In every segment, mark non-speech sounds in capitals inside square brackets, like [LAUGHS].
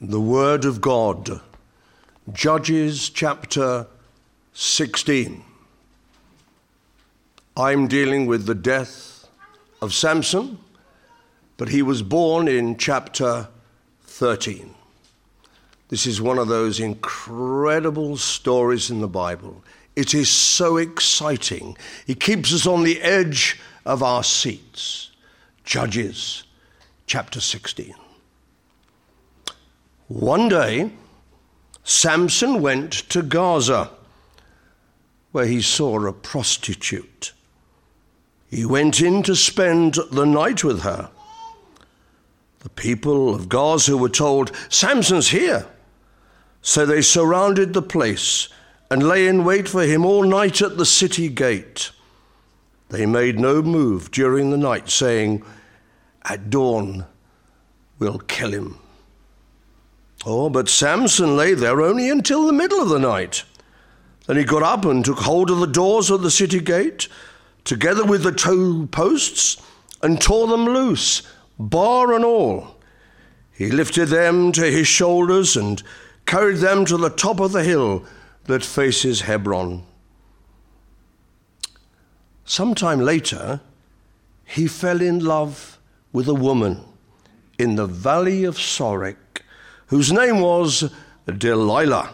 the Word of God. Judges chapter 16. I'm dealing with the death of Samson, but he was born in chapter 13. This is one of those incredible stories in the Bible. It is so exciting. It keeps us on the edge of our seats. Judges chapter 16. One day, Samson went to Gaza, where he saw a prostitute. He went in to spend the night with her. The people of Gaza were told, Samson's here. So they surrounded the place and lay in wait for him all night at the city gate. They made no move during the night, saying, At dawn we'll kill him. Oh, but Samson lay there only until the middle of the night. Then he got up and took hold of the doors of the city gate, together with the two posts, and tore them loose, bar and all. He lifted them to his shoulders and carried them to the top of the hill that faces Hebron. Sometime later, he fell in love with a woman in the valley of Sorek whose name was Delilah.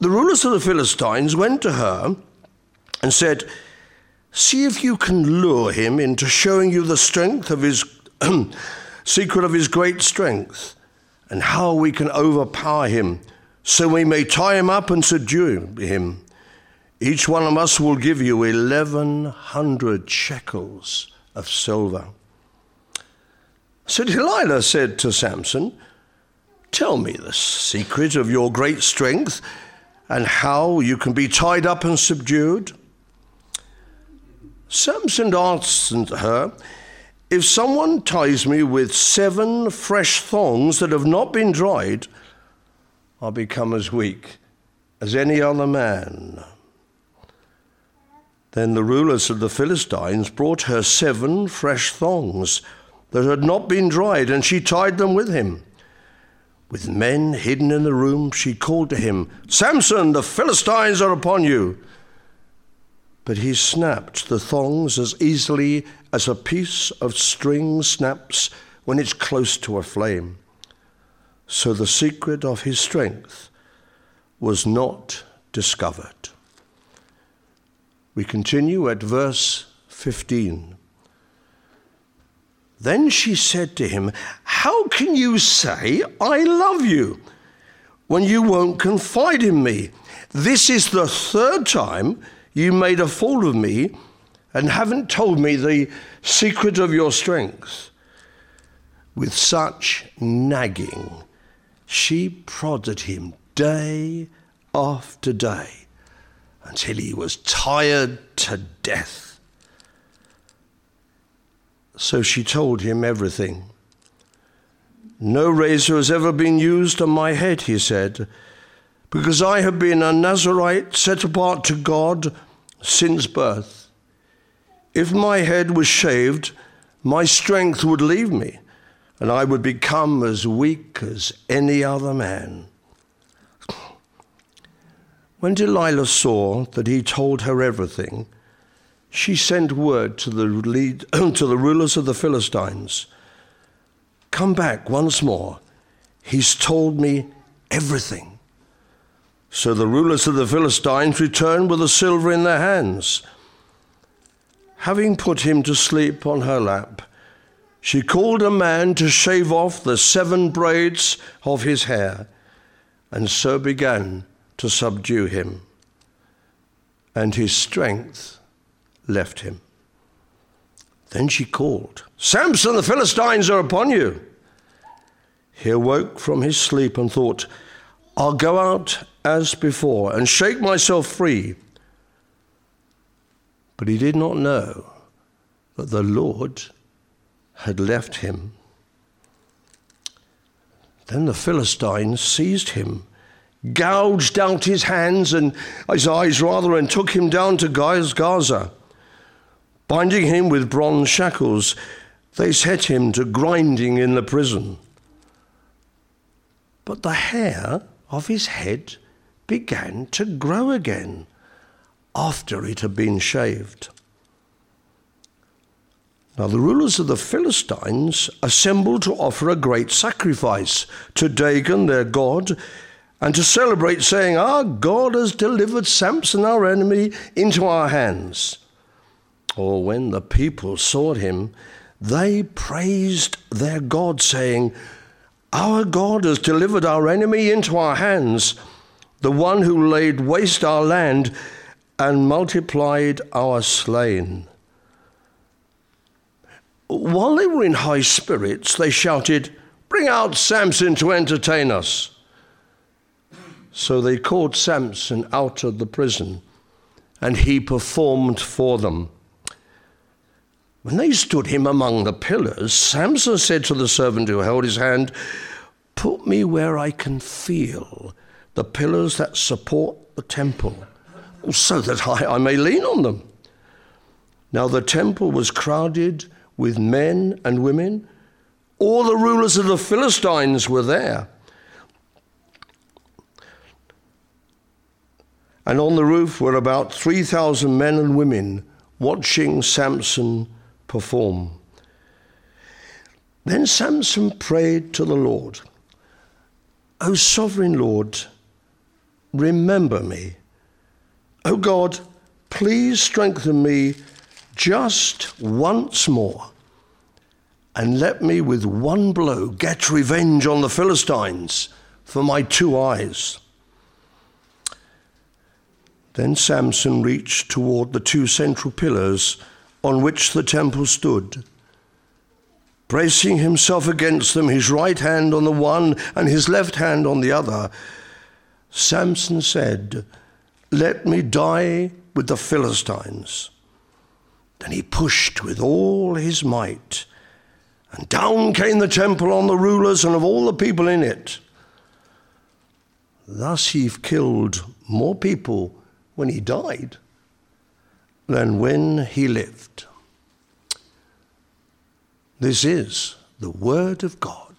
The rulers of the Philistines went to her and said, See if you can lure him into showing you the strength of his [CLEARS THROAT] secret of his great strength and how we can overpower him so we may tie him up and subdue him. Each one of us will give you 1100 shekels of silver. So Delilah said to Samson, Tell me the secret of your great strength and how you can be tied up and subdued. Samson answered her, If someone ties me with seven fresh thongs that have not been dried, I'll become as weak as any other man. Then the rulers of the Philistines brought her seven fresh thongs that had not been dried, and she tied them with him. With men hidden in the room, she called to him, Samson, the Philistines are upon you. But he snapped the thongs as easily as a piece of string snaps when it's close to a flame. So the secret of his strength was not discovered. We continue at verse 15. Then she said to him, How can you say, I love you, when you won't confide in me? This is the third time you made a fool of me and haven't told me the secret of your strength. With such nagging, she prodded him day after day until he was tired to death. So she told him everything. No razor has ever been used on my head, he said, because I have been a Nazarite set apart to God since birth. If my head was shaved, my strength would leave me, and I would become as weak as any other man. When Delilah saw that he told her everything, she sent word to the, lead, [CLEARS THROAT] to the rulers of the Philistines Come back once more. He's told me everything. So the rulers of the Philistines returned with the silver in their hands. Having put him to sleep on her lap, she called a man to shave off the seven braids of his hair, and so began to subdue him. And his strength left him. Then she called, Samson, the Philistines are upon you. He awoke from his sleep and thought, I'll go out as before and shake myself free. But he did not know that the Lord had left him. Then the Philistines seized him, gouged out his hands and his eyes rather, and took him down to Gaza. Binding him with bronze shackles, they set him to grinding in the prison. but the hair of his head began to grow again after it had been shaved. Now, the rulers of the Philistines assembled to offer a great sacrifice to Dagon, their god, and to celebrate, saying, Our God has delivered Samson, our enemy, into our hands. Or when the people saw him, they praised their God, saying, Our God has delivered our enemy into our hands, the one who laid waste our land and multiplied our slain. While they were in high spirits, they shouted, Bring out Samson to entertain us. So they called Samson out of the prison, and he performed for them. When they stood him among the pillars, Samson said to the servant who held his hand, Put me where I can feel the pillars that support the temple, so that I, I may lean on them. Now the temple was crowded with men and women. All the rulers of the Philistines were there. And on the roof were about 3,000 men and women watching Samson perform. Then Samson prayed to the Lord, O sovereign Lord, remember me. O God, please strengthen me just once more and let me with one blow get revenge on the Philistines for my two eyes. Then Samson reached toward the two central pillars on which the temple stood. Bracing himself against them, his right hand on the one and his left hand on the other, Samson said, Let me die with the Philistines. Then he pushed with all his might and down came the temple on the rulers and of all the people in it. Thus he killed more people when he died than when he lived. This is the Word of God.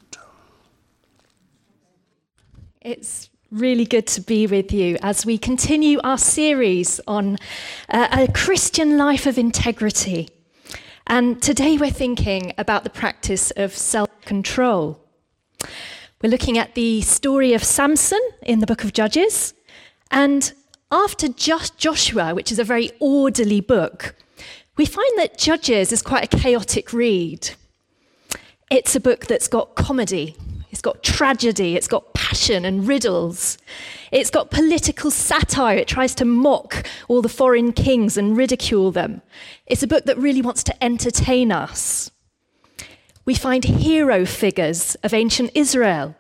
It's really good to be with you as we continue our series on uh, a Christian life of integrity. And today we're thinking about the practice of self control. We're looking at the story of Samson in the book of Judges. And after just Joshua, which is a very orderly book, we find that Judges is quite a chaotic read. It's a book that's got comedy, it's got tragedy, it's got passion and riddles. It's got political satire. It tries to mock all the foreign kings and ridicule them. It's a book that really wants to entertain us. We find hero figures of ancient Israel.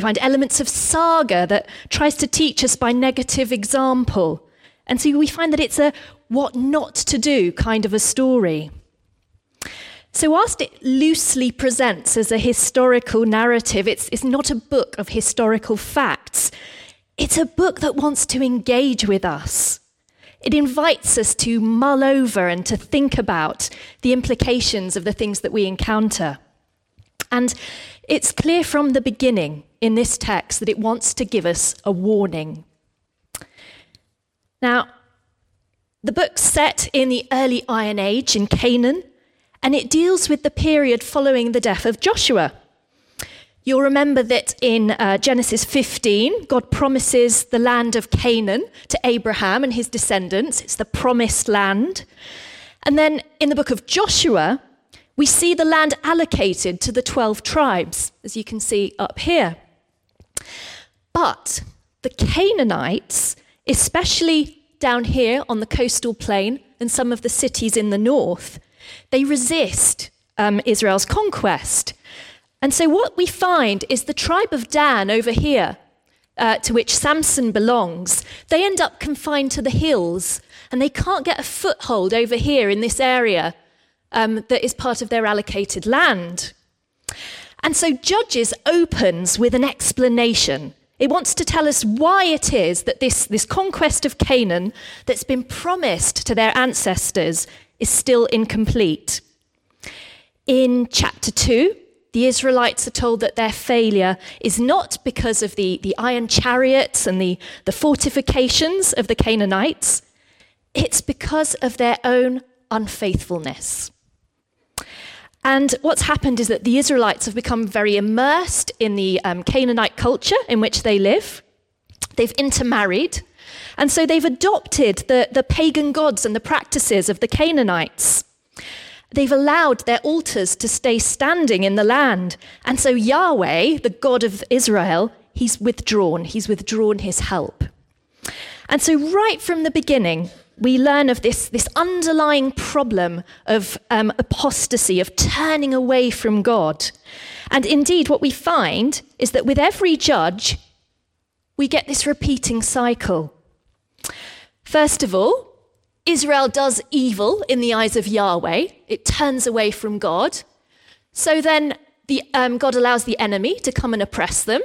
We find elements of saga that tries to teach us by negative example. And so we find that it's a what not to do kind of a story. So, whilst it loosely presents as a historical narrative, it's, it's not a book of historical facts. It's a book that wants to engage with us. It invites us to mull over and to think about the implications of the things that we encounter. And it's clear from the beginning in this text that it wants to give us a warning. Now, the book's set in the early Iron Age in Canaan, and it deals with the period following the death of Joshua. You'll remember that in uh, Genesis 15, God promises the land of Canaan to Abraham and his descendants. It's the promised land. And then in the book of Joshua, we see the land allocated to the 12 tribes, as you can see up here. But the Canaanites, especially down here on the coastal plain and some of the cities in the north, they resist um, Israel's conquest. And so, what we find is the tribe of Dan over here, uh, to which Samson belongs, they end up confined to the hills and they can't get a foothold over here in this area um, that is part of their allocated land. And so, Judges opens with an explanation. It wants to tell us why it is that this, this conquest of Canaan that's been promised to their ancestors is still incomplete. In chapter 2, the Israelites are told that their failure is not because of the, the iron chariots and the, the fortifications of the Canaanites, it's because of their own unfaithfulness. And what's happened is that the Israelites have become very immersed in the um, Canaanite culture in which they live. They've intermarried. And so they've adopted the, the pagan gods and the practices of the Canaanites. They've allowed their altars to stay standing in the land. And so Yahweh, the God of Israel, he's withdrawn. He's withdrawn his help. And so, right from the beginning, we learn of this, this underlying problem of um, apostasy, of turning away from God. And indeed, what we find is that with every judge, we get this repeating cycle. First of all, Israel does evil in the eyes of Yahweh, it turns away from God. So then the, um, God allows the enemy to come and oppress them.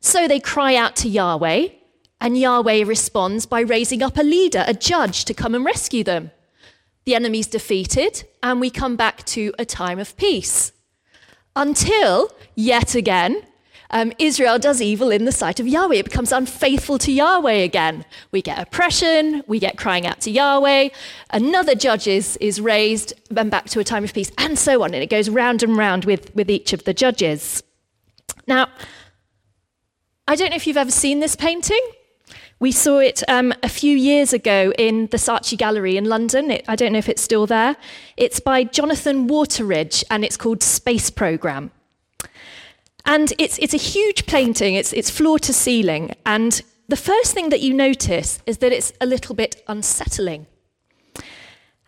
So they cry out to Yahweh. And Yahweh responds by raising up a leader, a judge, to come and rescue them. The enemy's defeated, and we come back to a time of peace. Until, yet again, um, Israel does evil in the sight of Yahweh. It becomes unfaithful to Yahweh again. We get oppression, we get crying out to Yahweh. Another judge is, is raised, and back to a time of peace, and so on. And it goes round and round with, with each of the judges. Now, I don't know if you've ever seen this painting. We saw it um, a few years ago in the Saatchi Gallery in London. It, I don't know if it's still there. It's by Jonathan Wateridge and it's called Space Program. And it's, it's a huge painting, it's, it's floor to ceiling. And the first thing that you notice is that it's a little bit unsettling.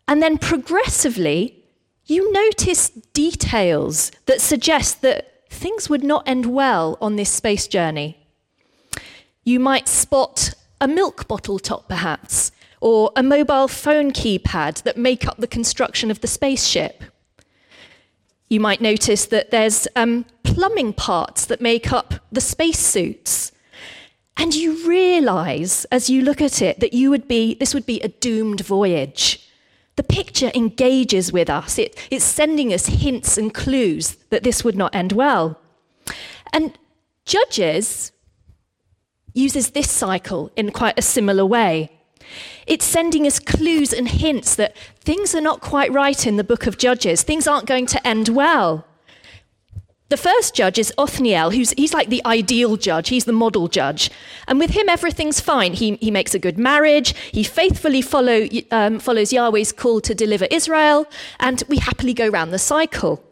And then progressively, you notice details that suggest that things would not end well on this space journey. You might spot a milk bottle top, perhaps, or a mobile phone keypad that make up the construction of the spaceship. You might notice that there's um, plumbing parts that make up the spacesuits. And you realize as you look at it that you would be, this would be a doomed voyage. The picture engages with us. It, it's sending us hints and clues that this would not end well. And Judges uses this cycle in quite a similar way. It's sending us clues and hints that things are not quite right in the book of Judges. Things aren't going to end well. The first judge is Othniel, who's he's like the ideal judge. He's the model judge, and with him everything's fine. He he makes a good marriage. He faithfully follow, um, follows Yahweh's call to deliver Israel, and we happily go round the cycle.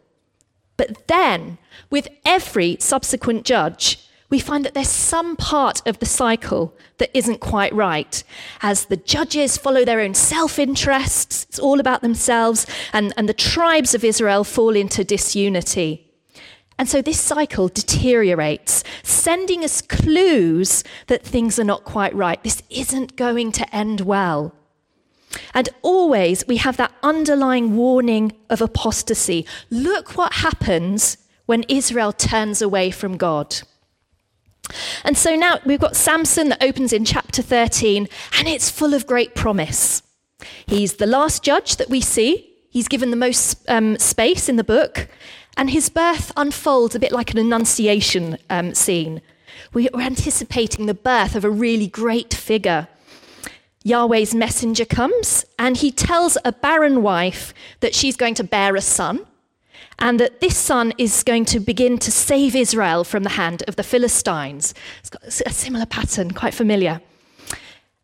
But then, with every subsequent judge, we find that there's some part of the cycle that isn't quite right. As the judges follow their own self interests, it's all about themselves, and, and the tribes of Israel fall into disunity. And so this cycle deteriorates, sending us clues that things are not quite right. This isn't going to end well. And always we have that underlying warning of apostasy. Look what happens when Israel turns away from God. And so now we've got Samson that opens in chapter 13, and it's full of great promise. He's the last judge that we see. He's given the most um, space in the book, and his birth unfolds a bit like an annunciation um, scene. We're anticipating the birth of a really great figure. Yahweh's messenger comes, and he tells a barren wife that she's going to bear a son and that this son is going to begin to save Israel from the hand of the Philistines. It's got a similar pattern, quite familiar.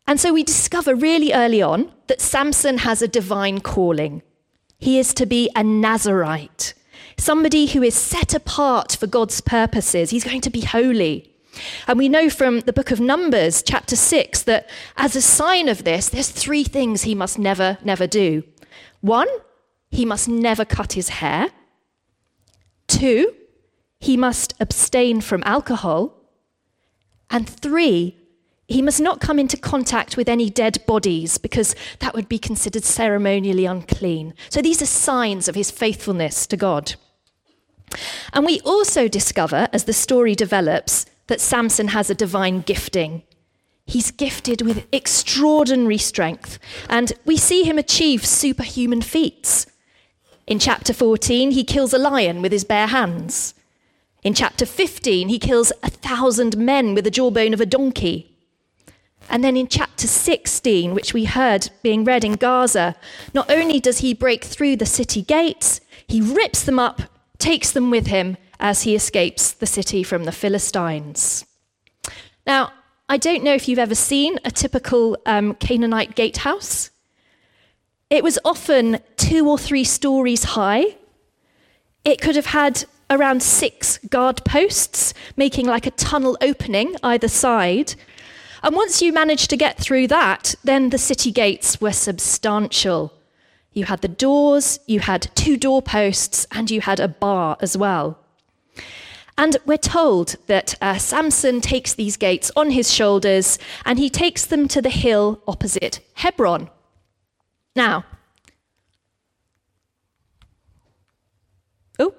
And so we discover really early on that Samson has a divine calling. He is to be a Nazarite, somebody who is set apart for God's purposes. He's going to be holy. And we know from the book of Numbers, chapter 6, that as a sign of this, there's three things he must never, never do. One, he must never cut his hair. Two, he must abstain from alcohol. And three, he must not come into contact with any dead bodies because that would be considered ceremonially unclean. So these are signs of his faithfulness to God. And we also discover, as the story develops, that Samson has a divine gifting. He's gifted with extraordinary strength, and we see him achieve superhuman feats. In chapter 14, he kills a lion with his bare hands. In chapter 15, he kills a thousand men with the jawbone of a donkey. And then in chapter 16, which we heard being read in Gaza, not only does he break through the city gates, he rips them up, takes them with him as he escapes the city from the Philistines. Now, I don't know if you've ever seen a typical um, Canaanite gatehouse. It was often two or three stories high. It could have had around six guard posts, making like a tunnel opening either side. And once you managed to get through that, then the city gates were substantial. You had the doors, you had two doorposts, and you had a bar as well. And we're told that uh, Samson takes these gates on his shoulders and he takes them to the hill opposite Hebron. Now, oh,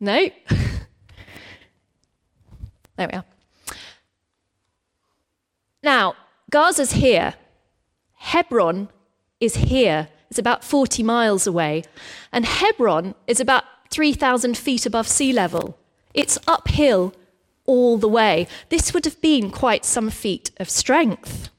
no. [LAUGHS] There we are. Now, Gaza's here. Hebron is here. It's about 40 miles away. And Hebron is about 3,000 feet above sea level. It's uphill all the way. This would have been quite some feat of strength.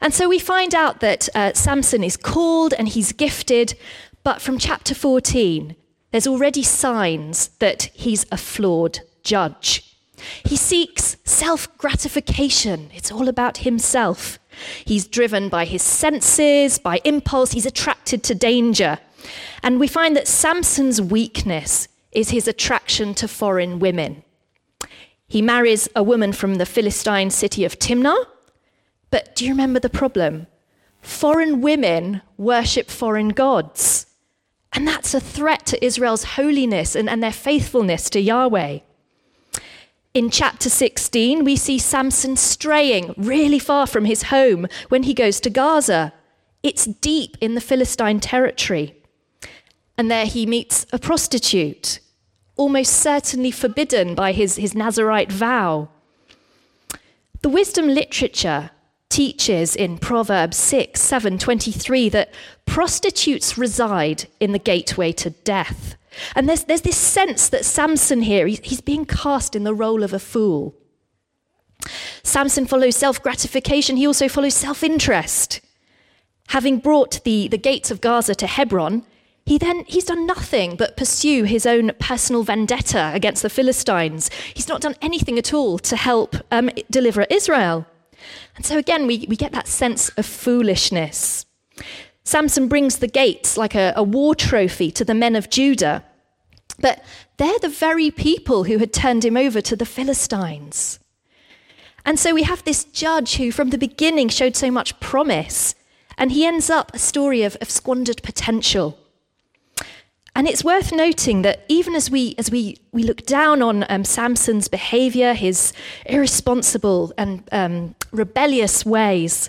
And so we find out that uh, Samson is called and he's gifted, but from chapter 14, there's already signs that he's a flawed judge. He seeks self gratification. It's all about himself. He's driven by his senses, by impulse, he's attracted to danger. And we find that Samson's weakness is his attraction to foreign women. He marries a woman from the Philistine city of Timnah. But do you remember the problem? Foreign women worship foreign gods. And that's a threat to Israel's holiness and, and their faithfulness to Yahweh. In chapter 16, we see Samson straying really far from his home when he goes to Gaza. It's deep in the Philistine territory. And there he meets a prostitute, almost certainly forbidden by his, his Nazarite vow. The wisdom literature teaches in Proverbs 6, 7, 23 that prostitutes reside in the gateway to death. And there's, there's this sense that Samson here, he's, he's being cast in the role of a fool. Samson follows self gratification, he also follows self interest. Having brought the, the gates of Gaza to Hebron, he then he's done nothing but pursue his own personal vendetta against the Philistines. He's not done anything at all to help um, deliver Israel. And so again, we, we get that sense of foolishness. Samson brings the gates like a, a war trophy to the men of Judah. But they're the very people who had turned him over to the Philistines. And so we have this judge who, from the beginning, showed so much promise, and he ends up a story of, of squandered potential. And it's worth noting that even as we, as we, we look down on um, Samson's behavior, his irresponsible and um, rebellious ways,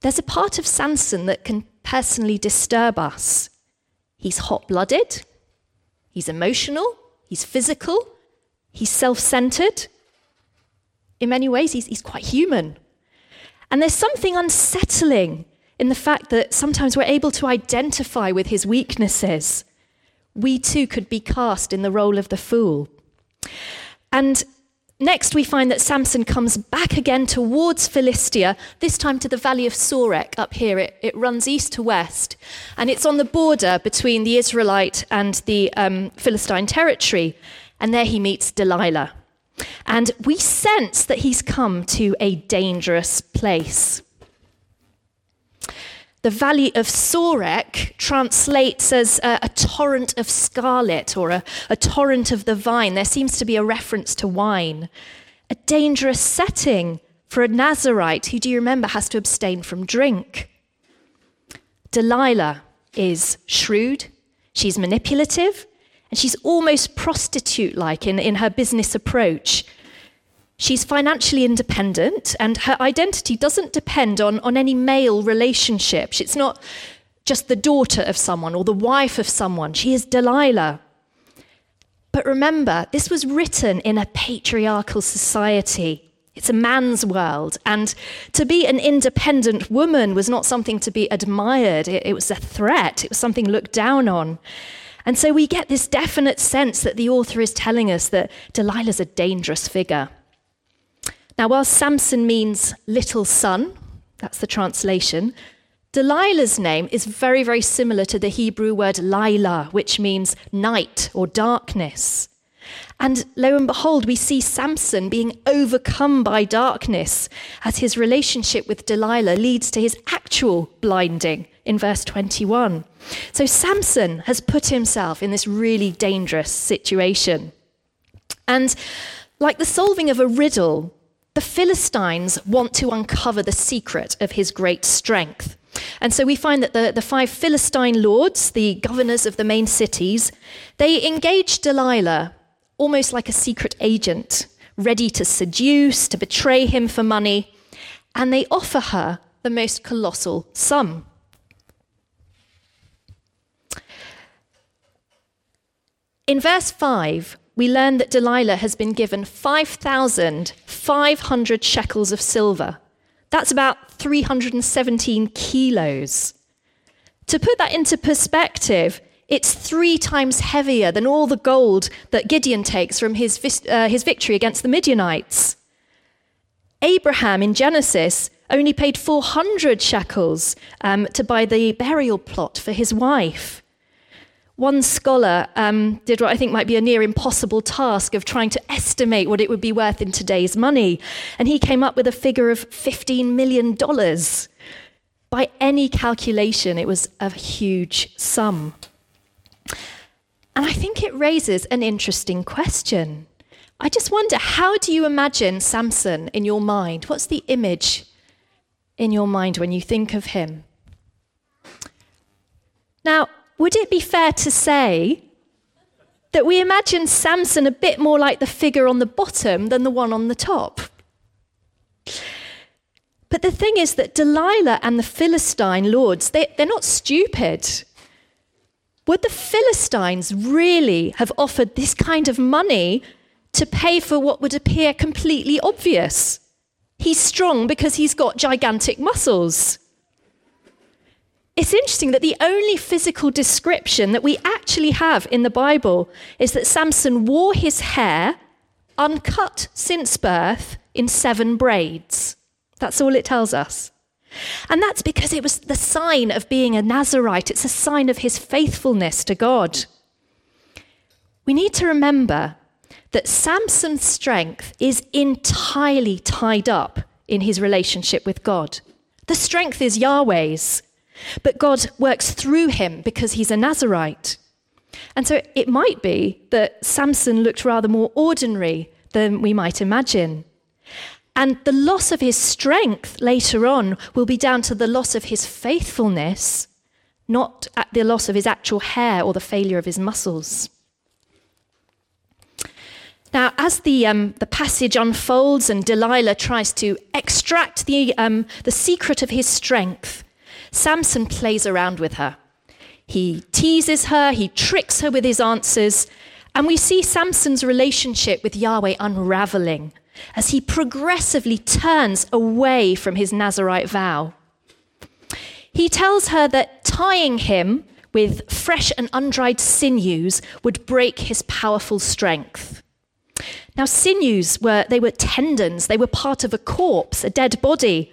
there's a part of Samson that can personally disturb us. He's hot blooded, he's emotional, he's physical, he's self centered. In many ways, he's, he's quite human. And there's something unsettling in the fact that sometimes we're able to identify with his weaknesses. We too could be cast in the role of the fool. And Next, we find that Samson comes back again towards Philistia, this time to the valley of Sorek up here. It, it runs east to west, and it's on the border between the Israelite and the um, Philistine territory. And there he meets Delilah. And we sense that he's come to a dangerous place. The valley of Sorek translates as a, a torrent of scarlet or a, a torrent of the vine. There seems to be a reference to wine. A dangerous setting for a Nazarite who, do you remember, has to abstain from drink. Delilah is shrewd, she's manipulative, and she's almost prostitute like in, in her business approach. She's financially independent, and her identity doesn't depend on, on any male relationship. It's not just the daughter of someone or the wife of someone. She is Delilah. But remember, this was written in a patriarchal society. It's a man's world. And to be an independent woman was not something to be admired, it, it, was a threat, it was something looked down on. And so we get this definite sense that the author is telling us that Delilah's a dangerous figure. Now, while Samson means little son, that's the translation, Delilah's name is very, very similar to the Hebrew word Lila, which means night or darkness. And lo and behold, we see Samson being overcome by darkness as his relationship with Delilah leads to his actual blinding in verse 21. So Samson has put himself in this really dangerous situation. And like the solving of a riddle, the Philistines want to uncover the secret of his great strength. And so we find that the, the five Philistine lords, the governors of the main cities, they engage Delilah almost like a secret agent, ready to seduce, to betray him for money, and they offer her the most colossal sum. In verse 5, we learn that Delilah has been given 5,500 shekels of silver. That's about 317 kilos. To put that into perspective, it's three times heavier than all the gold that Gideon takes from his, uh, his victory against the Midianites. Abraham in Genesis only paid 400 shekels um, to buy the burial plot for his wife. One scholar um, did what I think might be a near impossible task of trying to estimate what it would be worth in today's money, and he came up with a figure of $15 million. By any calculation, it was a huge sum. And I think it raises an interesting question. I just wonder how do you imagine Samson in your mind? What's the image in your mind when you think of him? Now, would it be fair to say that we imagine Samson a bit more like the figure on the bottom than the one on the top? But the thing is that Delilah and the Philistine lords, they, they're not stupid. Would the Philistines really have offered this kind of money to pay for what would appear completely obvious? He's strong because he's got gigantic muscles. It's interesting that the only physical description that we actually have in the Bible is that Samson wore his hair uncut since birth in seven braids. That's all it tells us. And that's because it was the sign of being a Nazarite, it's a sign of his faithfulness to God. We need to remember that Samson's strength is entirely tied up in his relationship with God. The strength is Yahweh's, but God works through him because he's a Nazarite. And so it might be that Samson looked rather more ordinary than we might imagine. And the loss of his strength later on will be down to the loss of his faithfulness, not at the loss of his actual hair or the failure of his muscles. Now, as the, um, the passage unfolds and Delilah tries to extract the, um, the secret of his strength, Samson plays around with her. He teases her, he tricks her with his answers, and we see Samson's relationship with Yahweh unraveling as he progressively turns away from his Nazarite vow. He tells her that tying him with fresh and undried sinews would break his powerful strength. Now, sinews were, they were tendons, they were part of a corpse, a dead body.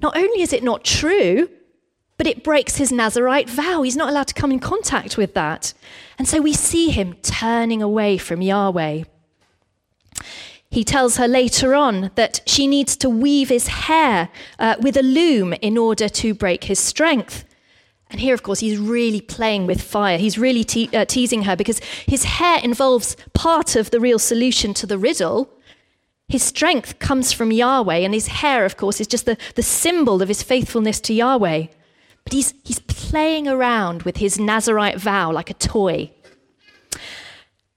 Not only is it not true, but it breaks his Nazarite vow. He's not allowed to come in contact with that. And so we see him turning away from Yahweh. He tells her later on that she needs to weave his hair uh, with a loom in order to break his strength. And here, of course, he's really playing with fire. He's really te- uh, teasing her because his hair involves part of the real solution to the riddle. His strength comes from Yahweh, and his hair, of course, is just the, the symbol of his faithfulness to Yahweh. But he's, he's playing around with his Nazarite vow like a toy.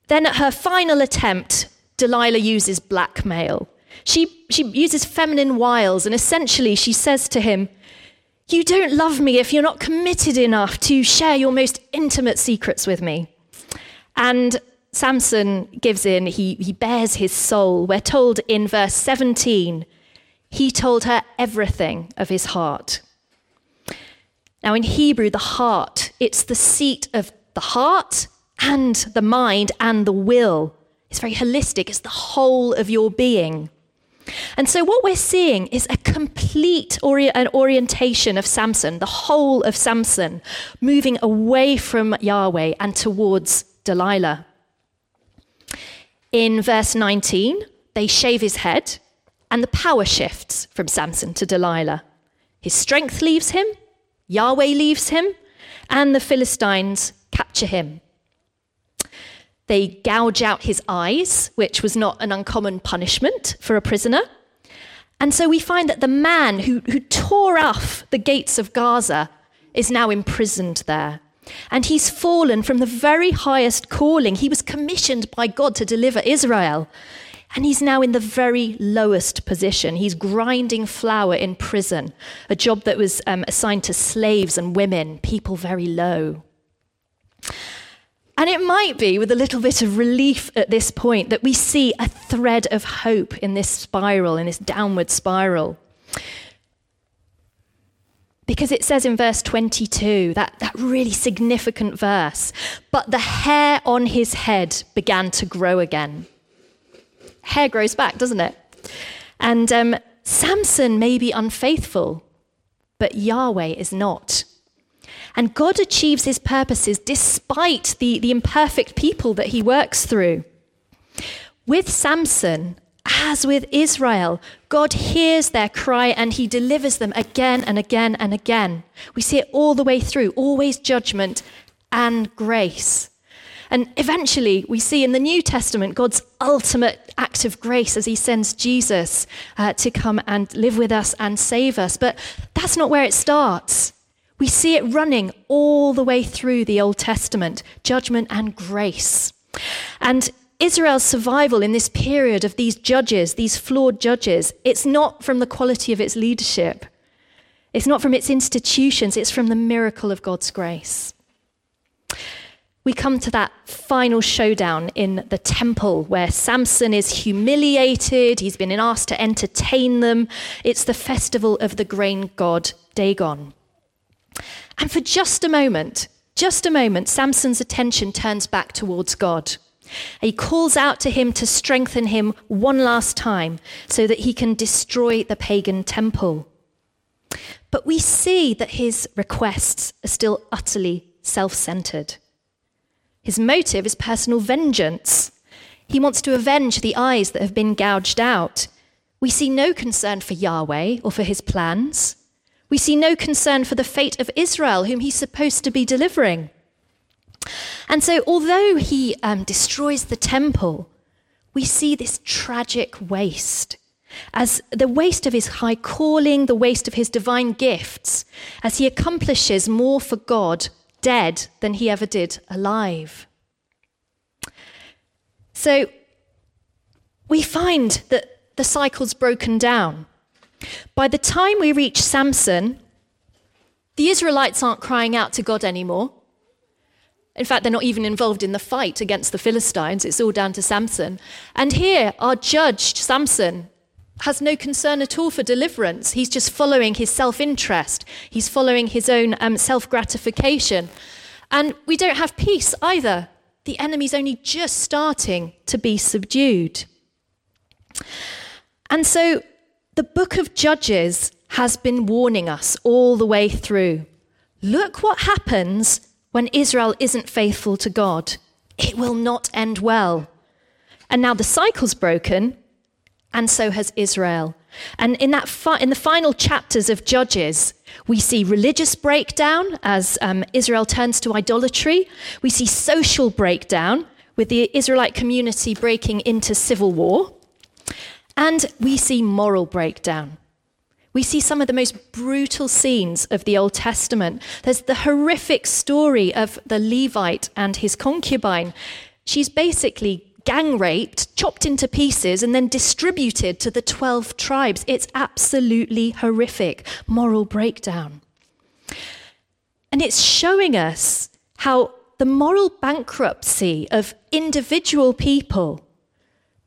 Then, at her final attempt Delilah uses blackmail. She, she uses feminine wiles, and essentially she says to him, You don't love me if you're not committed enough to share your most intimate secrets with me. And Samson gives in, he, he bares his soul. We're told in verse 17, he told her everything of his heart. Now, in Hebrew, the heart, it's the seat of the heart and the mind and the will. It's very holistic, it's the whole of your being. And so, what we're seeing is a complete ori- an orientation of Samson, the whole of Samson, moving away from Yahweh and towards Delilah. In verse 19, they shave his head, and the power shifts from Samson to Delilah. His strength leaves him, Yahweh leaves him, and the Philistines capture him. They gouge out his eyes, which was not an uncommon punishment for a prisoner. And so we find that the man who, who tore off the gates of Gaza is now imprisoned there. And he's fallen from the very highest calling. He was commissioned by God to deliver Israel. And he's now in the very lowest position. He's grinding flour in prison, a job that was um, assigned to slaves and women, people very low. And it might be with a little bit of relief at this point that we see a thread of hope in this spiral, in this downward spiral. Because it says in verse 22, that, that really significant verse, but the hair on his head began to grow again. Hair grows back, doesn't it? And um, Samson may be unfaithful, but Yahweh is not. And God achieves his purposes despite the, the imperfect people that he works through. With Samson, as with Israel, God hears their cry and he delivers them again and again and again. We see it all the way through, always judgment and grace. And eventually, we see in the New Testament God's ultimate act of grace as he sends Jesus uh, to come and live with us and save us. But that's not where it starts. We see it running all the way through the Old Testament judgment and grace. And Israel's survival in this period of these judges, these flawed judges, it's not from the quality of its leadership. It's not from its institutions, it's from the miracle of God's grace. We come to that final showdown in the temple where Samson is humiliated. He's been asked to entertain them. It's the festival of the grain god Dagon. And for just a moment, just a moment, Samson's attention turns back towards God. He calls out to him to strengthen him one last time so that he can destroy the pagan temple. But we see that his requests are still utterly self centered. His motive is personal vengeance. He wants to avenge the eyes that have been gouged out. We see no concern for Yahweh or for his plans. We see no concern for the fate of Israel, whom he's supposed to be delivering. And so, although he um, destroys the temple, we see this tragic waste as the waste of his high calling, the waste of his divine gifts, as he accomplishes more for God dead than he ever did alive. So we find that the cycle's broken down. By the time we reach Samson, the Israelites aren't crying out to God anymore. In fact, they're not even involved in the fight against the Philistines. It's all down to Samson. And here, our judge, Samson, has no concern at all for deliverance. He's just following his self interest, he's following his own um, self gratification. And we don't have peace either. The enemy's only just starting to be subdued. And so the book of Judges has been warning us all the way through. Look what happens when Israel isn't faithful to God. It will not end well. And now the cycle's broken, and so has Israel. And in, that fi- in the final chapters of Judges, we see religious breakdown as um, Israel turns to idolatry. We see social breakdown with the Israelite community breaking into civil war. And we see moral breakdown. We see some of the most brutal scenes of the Old Testament. There's the horrific story of the Levite and his concubine. She's basically gang raped, chopped into pieces, and then distributed to the 12 tribes. It's absolutely horrific. Moral breakdown. And it's showing us how the moral bankruptcy of individual people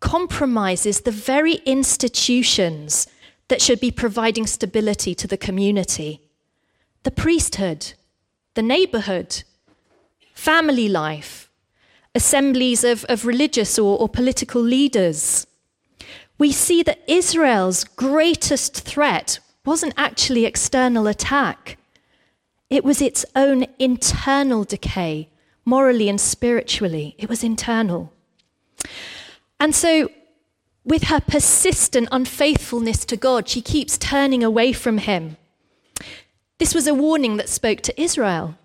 compromises the very institutions that should be providing stability to the community the priesthood, the neighborhood, family life, assemblies of, of religious or, or political leaders. We see that Israel's greatest threat wasn't actually external attack. It was its own internal decay, morally and spiritually. It was internal. And so, with her persistent unfaithfulness to God, she keeps turning away from Him. This was a warning that spoke to Israel.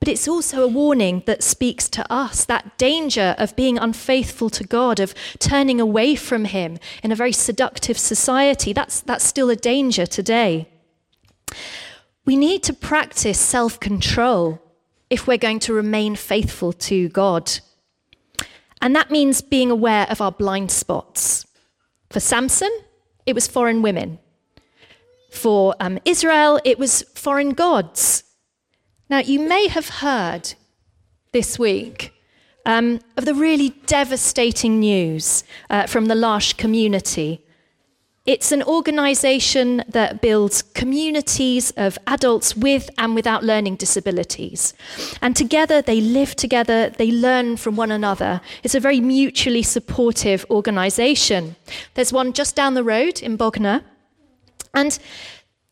But it's also a warning that speaks to us that danger of being unfaithful to God, of turning away from Him in a very seductive society. That's, that's still a danger today. We need to practice self control if we're going to remain faithful to God. And that means being aware of our blind spots. For Samson, it was foreign women. For um, Israel, it was foreign gods. Now, you may have heard this week um, of the really devastating news uh, from the L'Arche community it's an organization that builds communities of adults with and without learning disabilities. And together they live together, they learn from one another. It's a very mutually supportive organization. There's one just down the road in Bognor. And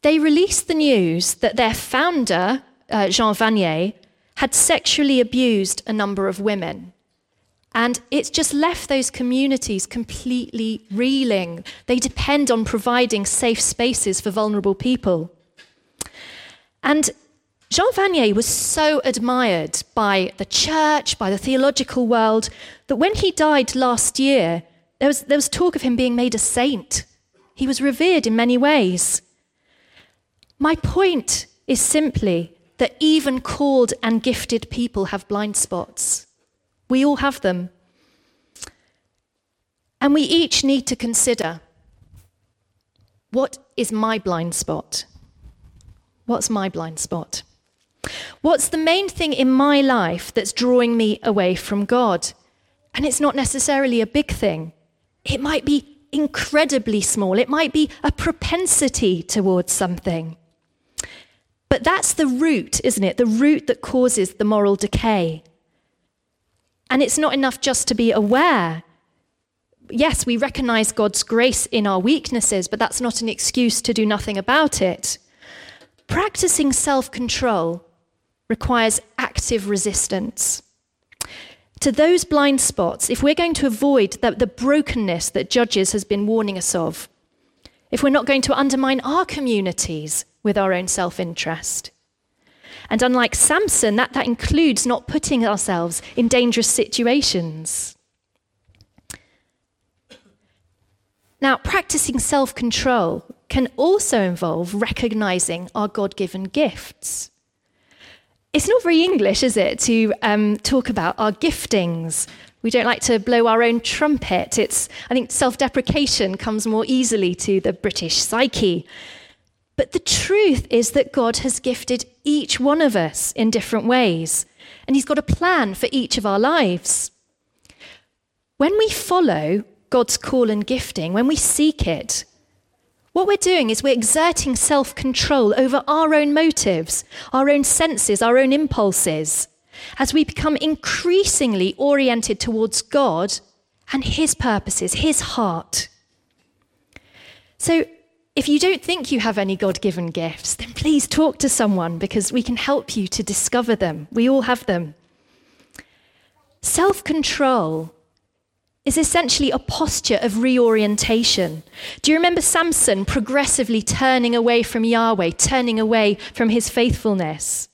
they released the news that their founder, uh, Jean Vanier, had sexually abused a number of women. And it's just left those communities completely reeling. They depend on providing safe spaces for vulnerable people. And Jean Vanier was so admired by the church, by the theological world, that when he died last year, there was, there was talk of him being made a saint. He was revered in many ways. My point is simply that even called and gifted people have blind spots. We all have them. And we each need to consider what is my blind spot? What's my blind spot? What's the main thing in my life that's drawing me away from God? And it's not necessarily a big thing. It might be incredibly small. It might be a propensity towards something. But that's the root, isn't it? The root that causes the moral decay. And it's not enough just to be aware. Yes, we recognize God's grace in our weaknesses, but that's not an excuse to do nothing about it. Practicing self control requires active resistance. To those blind spots, if we're going to avoid the, the, brokenness that Judges has been warning us of, if we're not going to undermine our communities with our own self interest, and unlike Samson, that, that includes not putting ourselves in dangerous situations. Now, practicing self control can also involve recognizing our God given gifts. It's not very English, is it, to um, talk about our giftings? We don't like to blow our own trumpet. It's, I think self deprecation comes more easily to the British psyche. But the truth is that God has gifted each one of us in different ways, and He's got a plan for each of our lives. When we follow God's call and gifting, when we seek it, what we're doing is we're exerting self control over our own motives, our own senses, our own impulses, as we become increasingly oriented towards God and His purposes, His heart. So, if you don't think you have any God given gifts, then please talk to someone because we can help you to discover them. We all have them. Self control is essentially a posture of reorientation. Do you remember Samson progressively turning away from Yahweh, turning away from his faithfulness?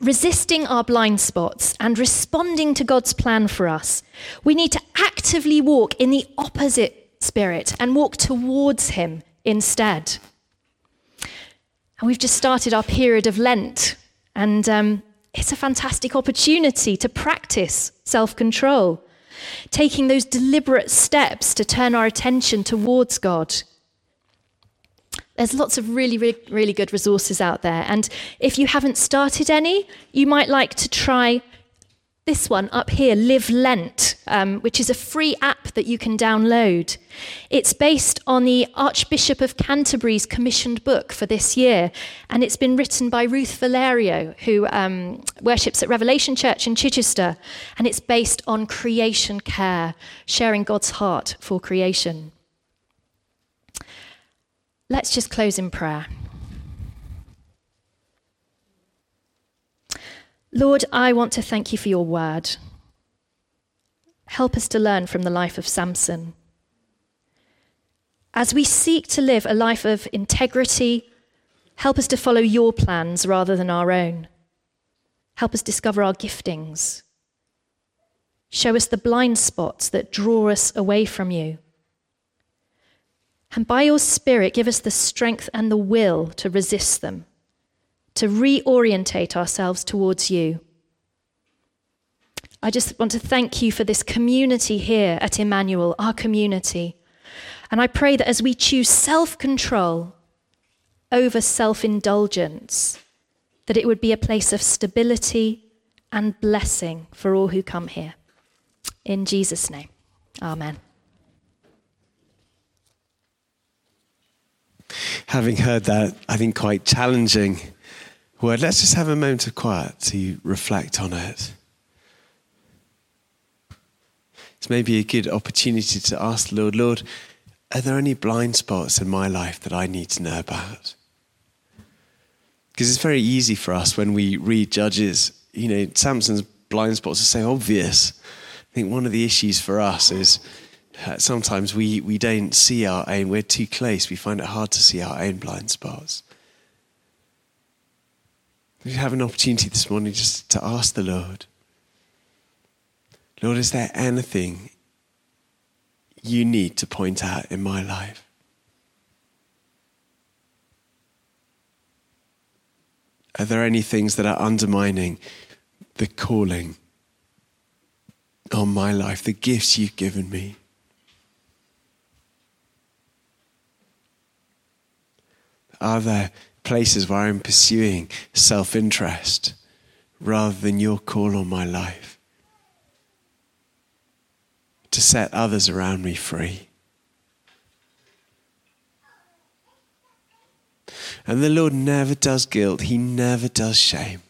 Resisting our blind spots and responding to God's plan for us, we need to actively walk in the opposite Spirit and walk towards Him instead. And we've just started our period of Lent, and um, it's a fantastic opportunity to practice self control, taking those deliberate steps to turn our attention towards God. There's lots of really, really, really good resources out there. And if you haven't started any, you might like to try this one up here, Live Lent, um, which is a free app that you can download. It's based on the Archbishop of Canterbury's commissioned book for this year, and it's been written by Ruth Valerio, who um, worships at Revelation Church in Chichester, and it's based on creation care, sharing God's heart for creation. Let's just close in prayer. Lord, I want to thank you for your word. Help us to learn from the life of Samson. As we seek to live a life of integrity, help us to follow your plans rather than our own. Help us discover our giftings. Show us the blind spots that draw us away from you. And by your Spirit, give us the strength and the will to resist them to reorientate ourselves towards you. I just want to thank you for this community here at Emmanuel, our community. And I pray that as we choose self control over self indulgence, that it would be a place of stability and blessing for all who come here. In Jesus' name, amen. Having heard that, I think quite challenging word, let's just have a moment of quiet to reflect on it. It's maybe a good opportunity to ask the Lord, Lord, are there any blind spots in my life that I need to know about? Because it's very easy for us when we read Judges, you know, Samson's blind spots are so obvious. I think one of the issues for us is sometimes we, we don't see our own, we're too close, we find it hard to see our own blind spots. We have an opportunity this morning just to ask the Lord, Lord, is there anything you need to point out in my life? Are there any things that are undermining the calling on my life, the gifts you've given me? Are there places where I'm pursuing self interest rather than your call on my life to set others around me free. And the Lord never does guilt, He never does shame.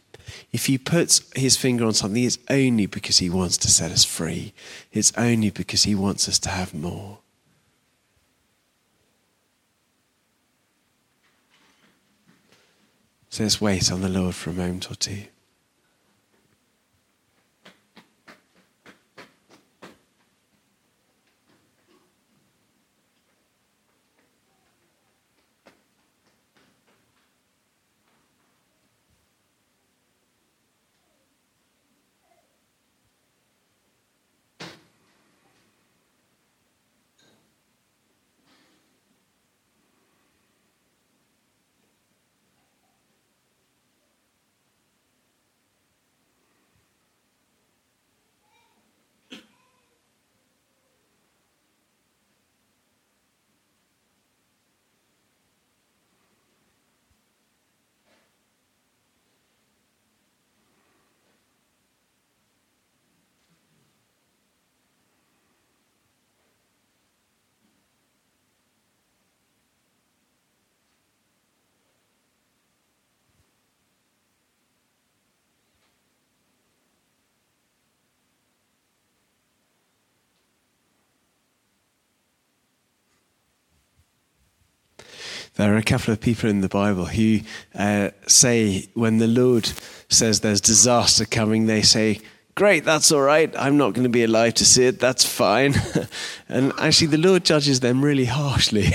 If He puts His finger on something, it's only because He wants to set us free, it's only because He wants us to have more. So let's wait on the Lord for a moment or two. There are a couple of people in the Bible who uh, say when the Lord says there's disaster coming, they say, Great, that's all right. I'm not going to be alive to see it. That's fine. [LAUGHS] and actually, the Lord judges them really harshly.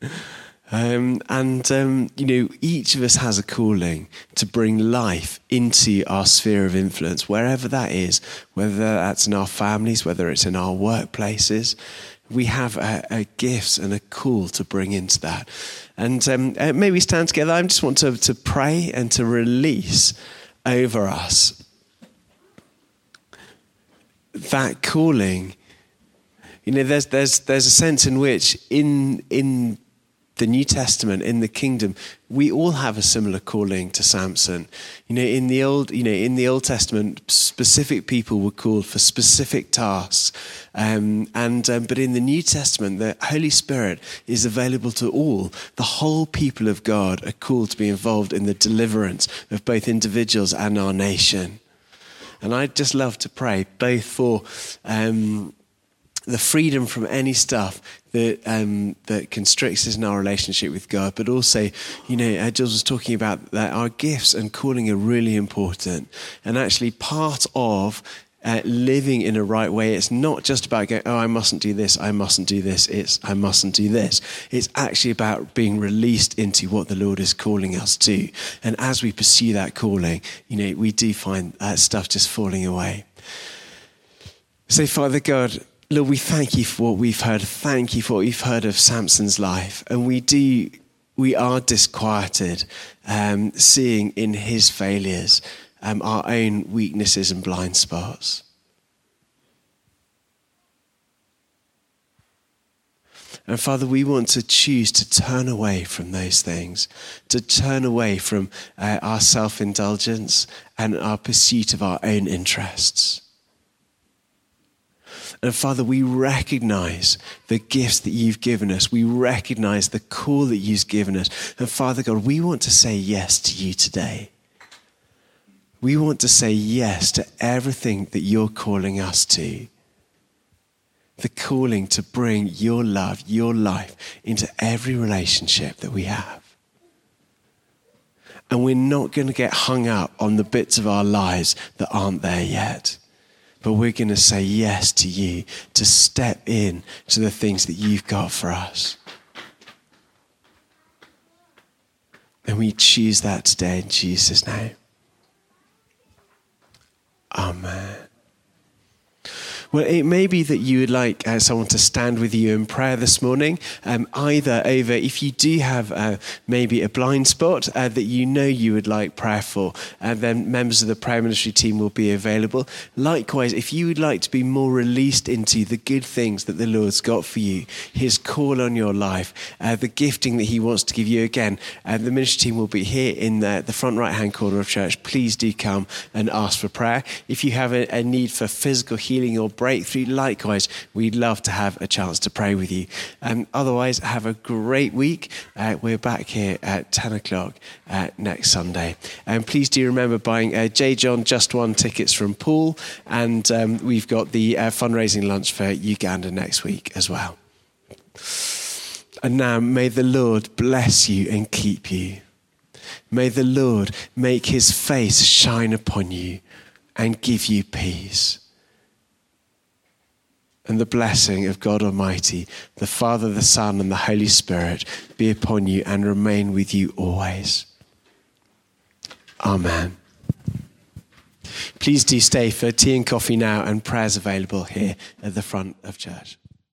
[LAUGHS] um, and, um, you know, each of us has a calling to bring life into our sphere of influence, wherever that is, whether that's in our families, whether it's in our workplaces we have a, a gifts and a call to bring into that. And um, uh, maybe stand together. I just want to, to pray and to release over us that calling. You know, there's, there's, there's a sense in which in, in the New Testament in the kingdom, we all have a similar calling to Samson. You know, in the old, you know, in the Old Testament, specific people were called for specific tasks, um, and um, but in the New Testament, the Holy Spirit is available to all. The whole people of God are called to be involved in the deliverance of both individuals and our nation. And I'd just love to pray both for. Um, the freedom from any stuff that um, that constricts us in our relationship with God, but also, you know, uh, Jules was talking about that our gifts and calling are really important, and actually part of uh, living in a right way. It's not just about going, oh, I mustn't do this, I mustn't do this, it's, I mustn't do this. It's actually about being released into what the Lord is calling us to. And as we pursue that calling, you know, we do find that stuff just falling away. Say, Father God, Lord, we thank you for what we've heard. Thank you for what we've heard of Samson's life. And we do, we are disquieted um, seeing in his failures um, our own weaknesses and blind spots. And Father, we want to choose to turn away from those things, to turn away from uh, our self indulgence and our pursuit of our own interests. And Father, we recognize the gifts that you've given us. We recognize the call that you've given us. And Father God, we want to say yes to you today. We want to say yes to everything that you're calling us to. The calling to bring your love, your life into every relationship that we have. And we're not going to get hung up on the bits of our lives that aren't there yet. But we're going to say yes to you to step in to the things that you've got for us. And we choose that today in Jesus' name. Well, it may be that you would like uh, someone to stand with you in prayer this morning, um, either over if you do have uh, maybe a blind spot uh, that you know you would like prayer for, and then members of the prayer ministry team will be available. Likewise, if you would like to be more released into the good things that the Lord's got for you, His call on your life, uh, the gifting that He wants to give you again, uh, the ministry team will be here in the, the front right hand corner of church. Please do come and ask for prayer. If you have a, a need for physical healing or breakthrough, likewise, we'd love to have a chance to pray with you. Um, otherwise, have a great week. Uh, we're back here at 10 o'clock uh, next Sunday. And please do remember buying uh, J. John Just One tickets from Paul. And um, we've got the uh, fundraising lunch for Uganda next week as well. And now, may the Lord bless you and keep you. May the Lord make his face shine upon you and give you peace and the blessing of God Almighty, the Father, the Son, and the Holy Spirit be upon you and remain with you always. Amen. Please do stay for tea and coffee now, and prayers available here at the front of church.